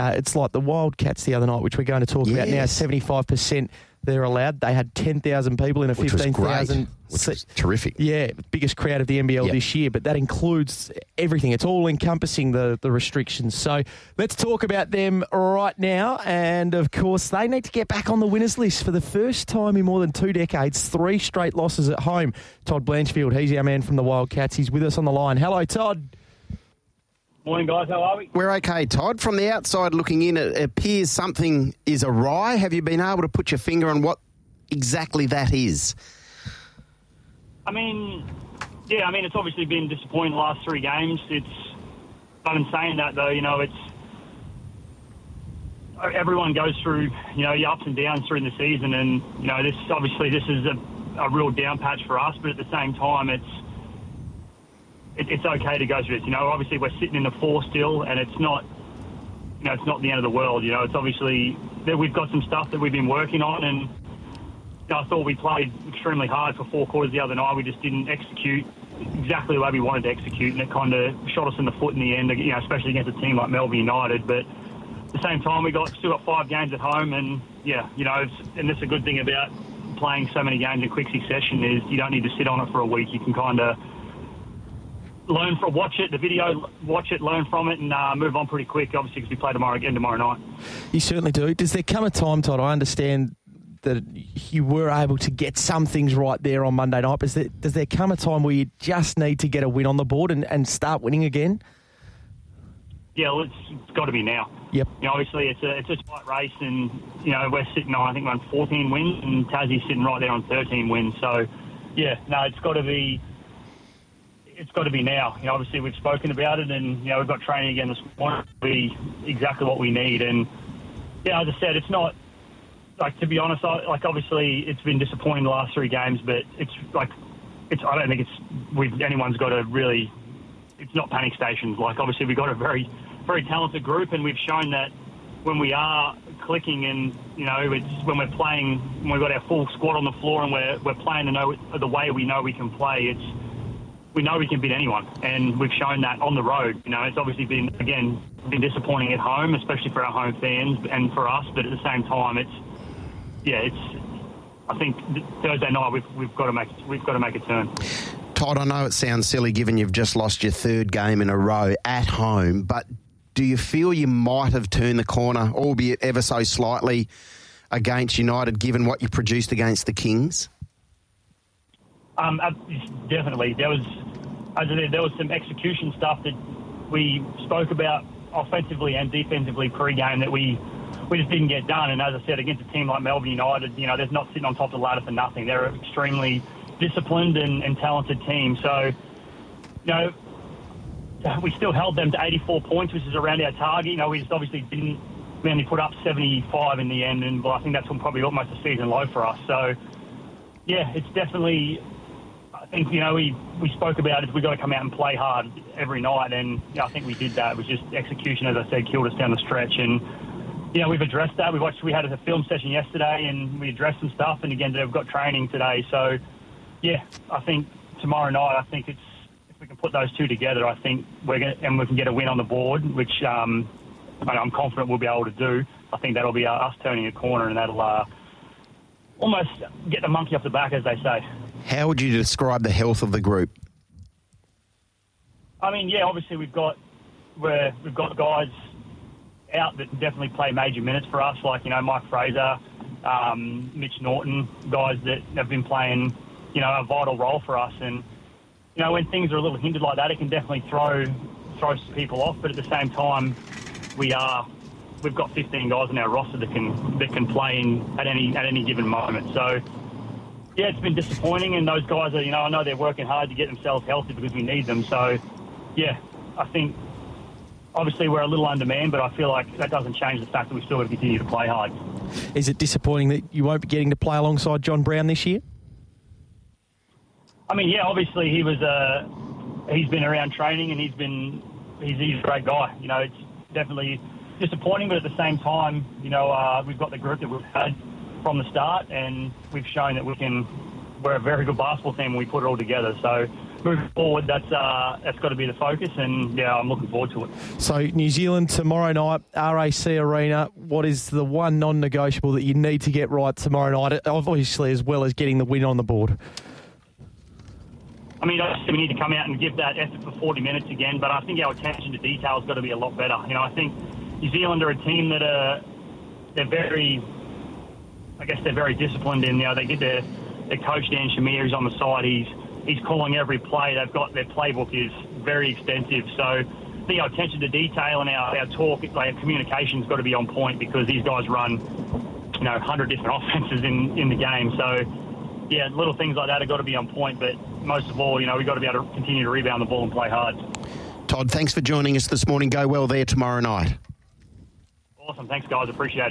Uh, it's like the Wildcats the other night, which we're going to talk about now. Seventy-five percent they're allowed. They had ten thousand people in a Which fifteen great. was terrific. Yeah, biggest crowd of the NBL Yep. this year, but that includes everything. It's all encompassing the, the restrictions. So let's talk about them right now. And of course, they need to get back on the winners list for the first time in more than two decades. Three straight losses at home. Todd Blanchfield, he's our man from the Wildcats. He's with us on the line. Hello, Todd. Morning, guys. How are we? We're okay, Todd. From the outside looking in, it appears something is awry. Have you been able to put your finger on what exactly that is? I mean, yeah, I mean, it's obviously been disappointing the last three games. It's, but in saying that, though, you know, it's everyone goes through, you know, your ups and downs during the season, and you know, this obviously this is a, a real down patch for us, but at the same time, it's it, it's okay to go through this. You know, obviously we're sitting in the four still, and it's not, you know, it's not the end of the world. You know, it's obviously that we've got some stuff that we've been working on, and you know, I thought we played extremely hard for four quarters the other night. We just didn't execute exactly the way we wanted to execute, and it kind of shot us in the foot in the end. You know, especially against a team like Melbourne United, but. At the same time, we got still got five games at home, and yeah, you know, and that's a good thing about playing so many games in quick succession is you don't need to sit on it for a week. You can kind of learn from watch it, the video, watch it, learn from it, and uh, move on pretty quick. Obviously, because we play tomorrow again tomorrow night. You certainly do. Does there come a time, Todd? I understand that you were able to get some things right there on Monday night. But there, does there come a time where you just need to get a win on the board and, and start winning again? Yeah, well, it's, it's got to be now. Yep. You know, obviously it's a it's a tight race, and you know we're sitting on I think on 14 wins, and Tassie's sitting right there on 13 wins. So, yeah, no, it's got to be. It's got to be now. You know, obviously we've spoken about it, and you know we've got training again this morning. Be exactly what we need, and yeah, as I said, it's not like to be honest. I, like obviously it's been disappointing the last three games, but it's like it's. I don't think it's. We've anyone's got to really it's not panic stations. Like obviously we've got a very, very talented group, and we've shown that when we are clicking and you know it's when we're playing, when we've got our full squad on the floor and we're we're playing the know the way we know we can play. It's we know we can beat anyone, and we've shown that on the road. You know, it's obviously been again been disappointing at home, especially for our home fans and for us. But at the same time, it's yeah, it's. I think Thursday night we've we've got to make we've got to make a turn. Todd, I know it sounds silly given you've just lost your third game in a row at home, but do you feel you might have turned the corner, albeit ever so slightly, against United given what you produced against the Kings? Um, uh, definitely. There was, there was some execution stuff that we spoke about offensively and defensively pre-game that we we just didn't get done. And as I said, against a team like Melbourne United, you know, they're not sitting on top of the ladder for nothing. They're an extremely disciplined and, and talented team. So, you know, we still held them to 84 points, which is around our target. You know, we just obviously didn't. We only put up 75 in the end, and I think that's probably almost a season low for us. So, yeah, it's definitely. Think you know we we spoke about it. We got to come out and play hard every night, and yeah, I think we did that. It was just execution, as I said, killed us down the stretch, and you know we've addressed that. We watched. We had a film session yesterday, and we addressed some stuff. And again, we've got training today, so yeah, I think tomorrow night. I think it's if we can put those two together, I think we're going and we can get a win on the board, which um, I'm confident we'll be able to do. I think that'll be uh, us turning a corner, and that'll uh, almost get the monkey off the back, as they say. How would you describe the health of the group? I mean, yeah, obviously we've got we've got guys out that definitely play major minutes for us, like you know Mike Fraser, um, Mitch Norton, guys that have been playing you know a vital role for us. And you know when things are a little hindered like that, it can definitely throw throw people off. But at the same time, we are we've got 15 guys in our roster that can that can play in at any at any given moment. So yeah, it's been disappointing, and those guys are, you know, I know they're working hard to get themselves healthy because we need them. So, yeah, I think obviously we're a little undermanned, but I feel like that doesn't change the fact that we still got to continue to play hard. Is it disappointing that you won't be getting to play alongside John Brown this year? I mean, yeah, obviously he was, uh, he's been around training and he's been, he's, he's a great guy. You know, it's definitely disappointing, but at the same time, you know, uh, we've got the group that we've had from the start, and we've shown that we can. We're a very good basketball team when we put it all together. So moving forward, that's uh, that's got to be the focus, and yeah, I'm looking forward to it. So New Zealand tomorrow night, RAC Arena. What is the one non-negotiable that you need to get right tomorrow night? Obviously, as well as getting the win on the board. I mean, obviously we need to come out and give that effort for 40 minutes again, but I think our attention to detail has got to be a lot better. You know, I think New Zealand are a team that are they're very, I guess they're very disciplined in. You know, they get their their coach Dan Shamir is on the side. He's he's calling every play. They've got their playbook is very extensive. So our attention to detail and our, our talk, our communication's got to be on point because these guys run, you know, 100 different offenses in, in the game. So, yeah, little things like that have got to be on point. But most of all, you know, we've got to be able to continue to rebound the ball and play hard. Todd, thanks for joining us this morning. Go well there tomorrow night. Awesome. Thanks, guys. Appreciate it.